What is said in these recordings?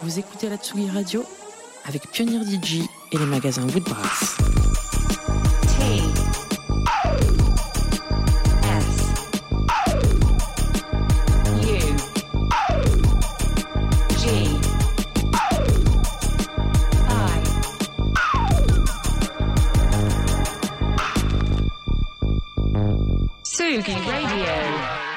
Vous écoutez la Tsugi Radio avec Pionnier DJ et les magasins Woodbrass. T S U G I Sugi Radio.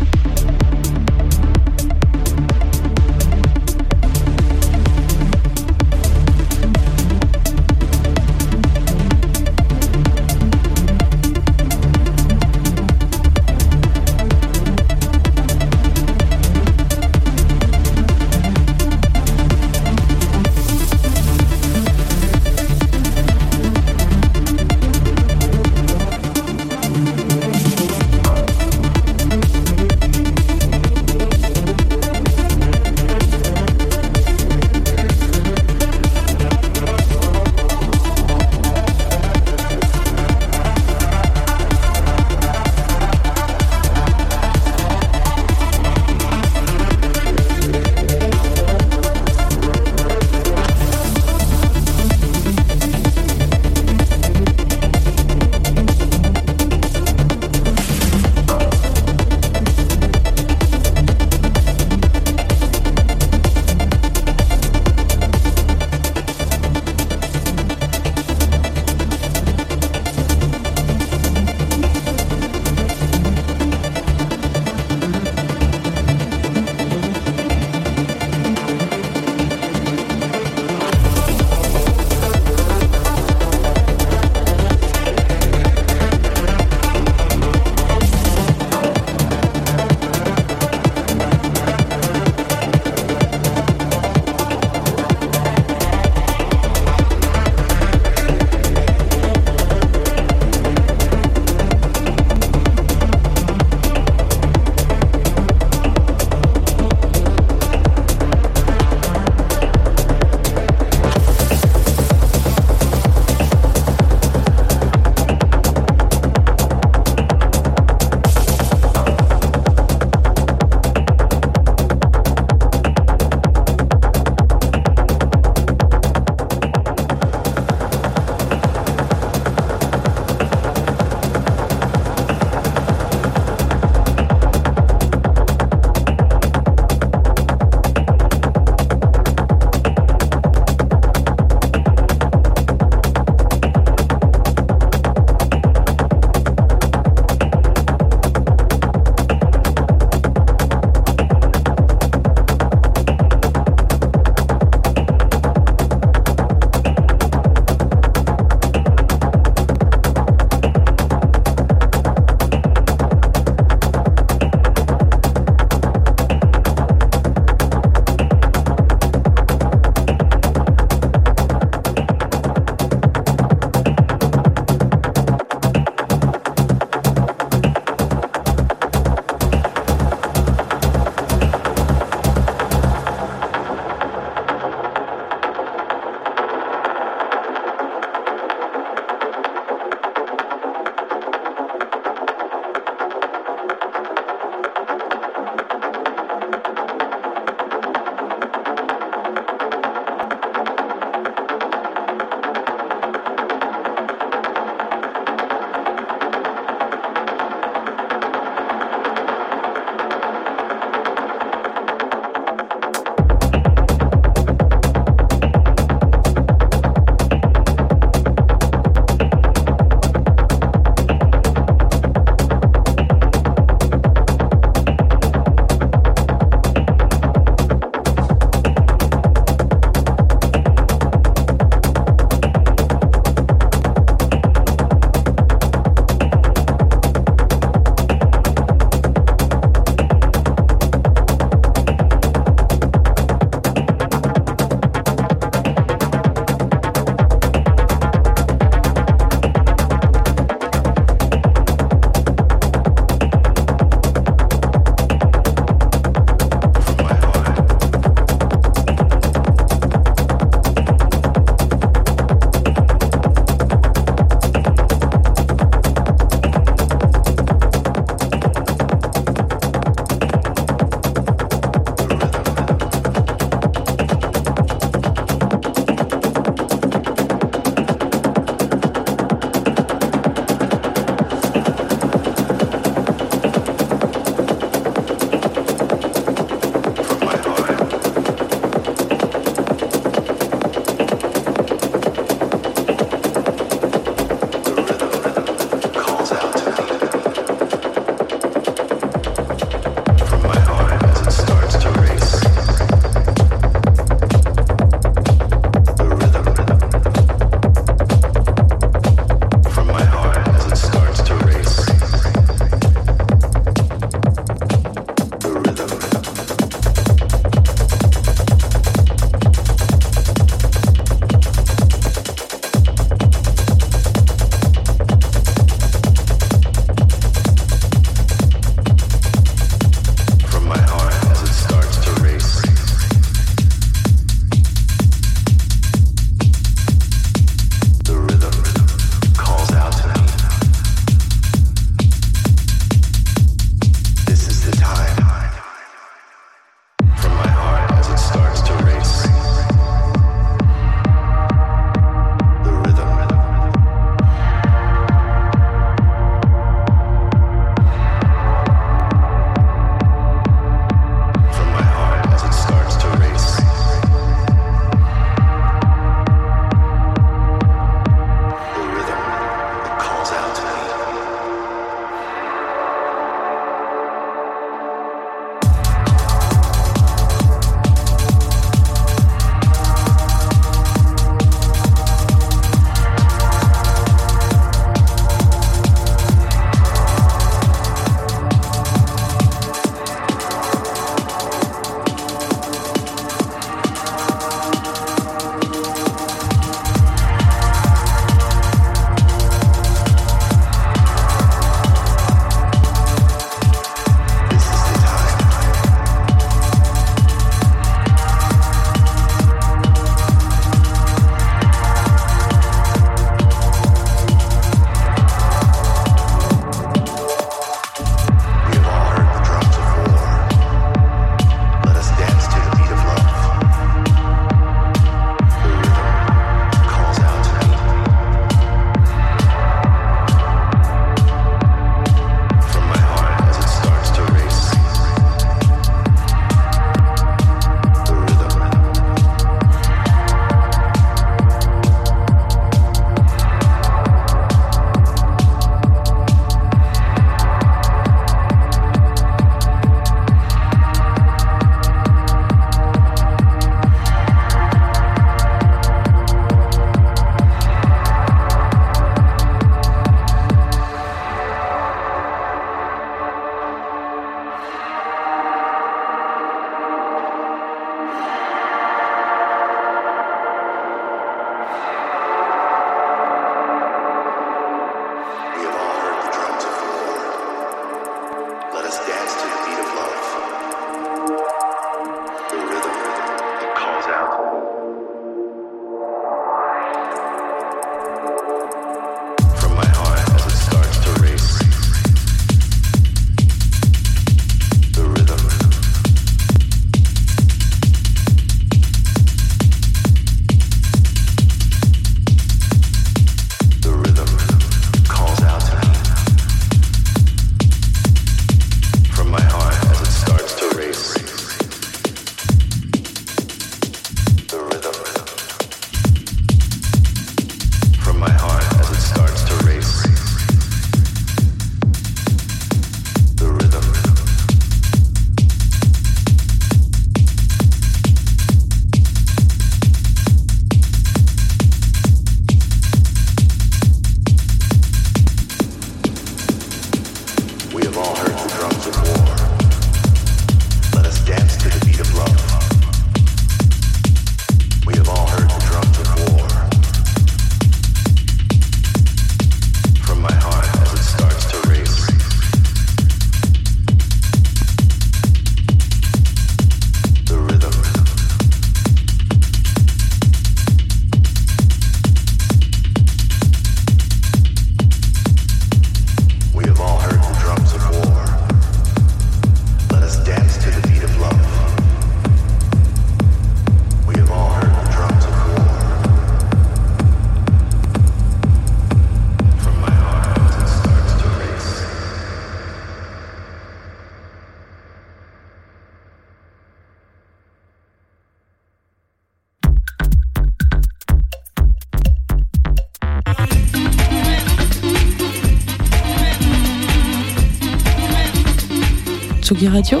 Tsugi Radio,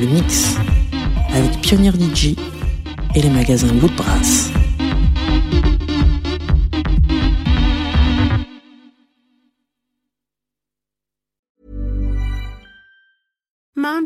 le mix, avec Pionnier DJ et les magasins Woodbrass. Mom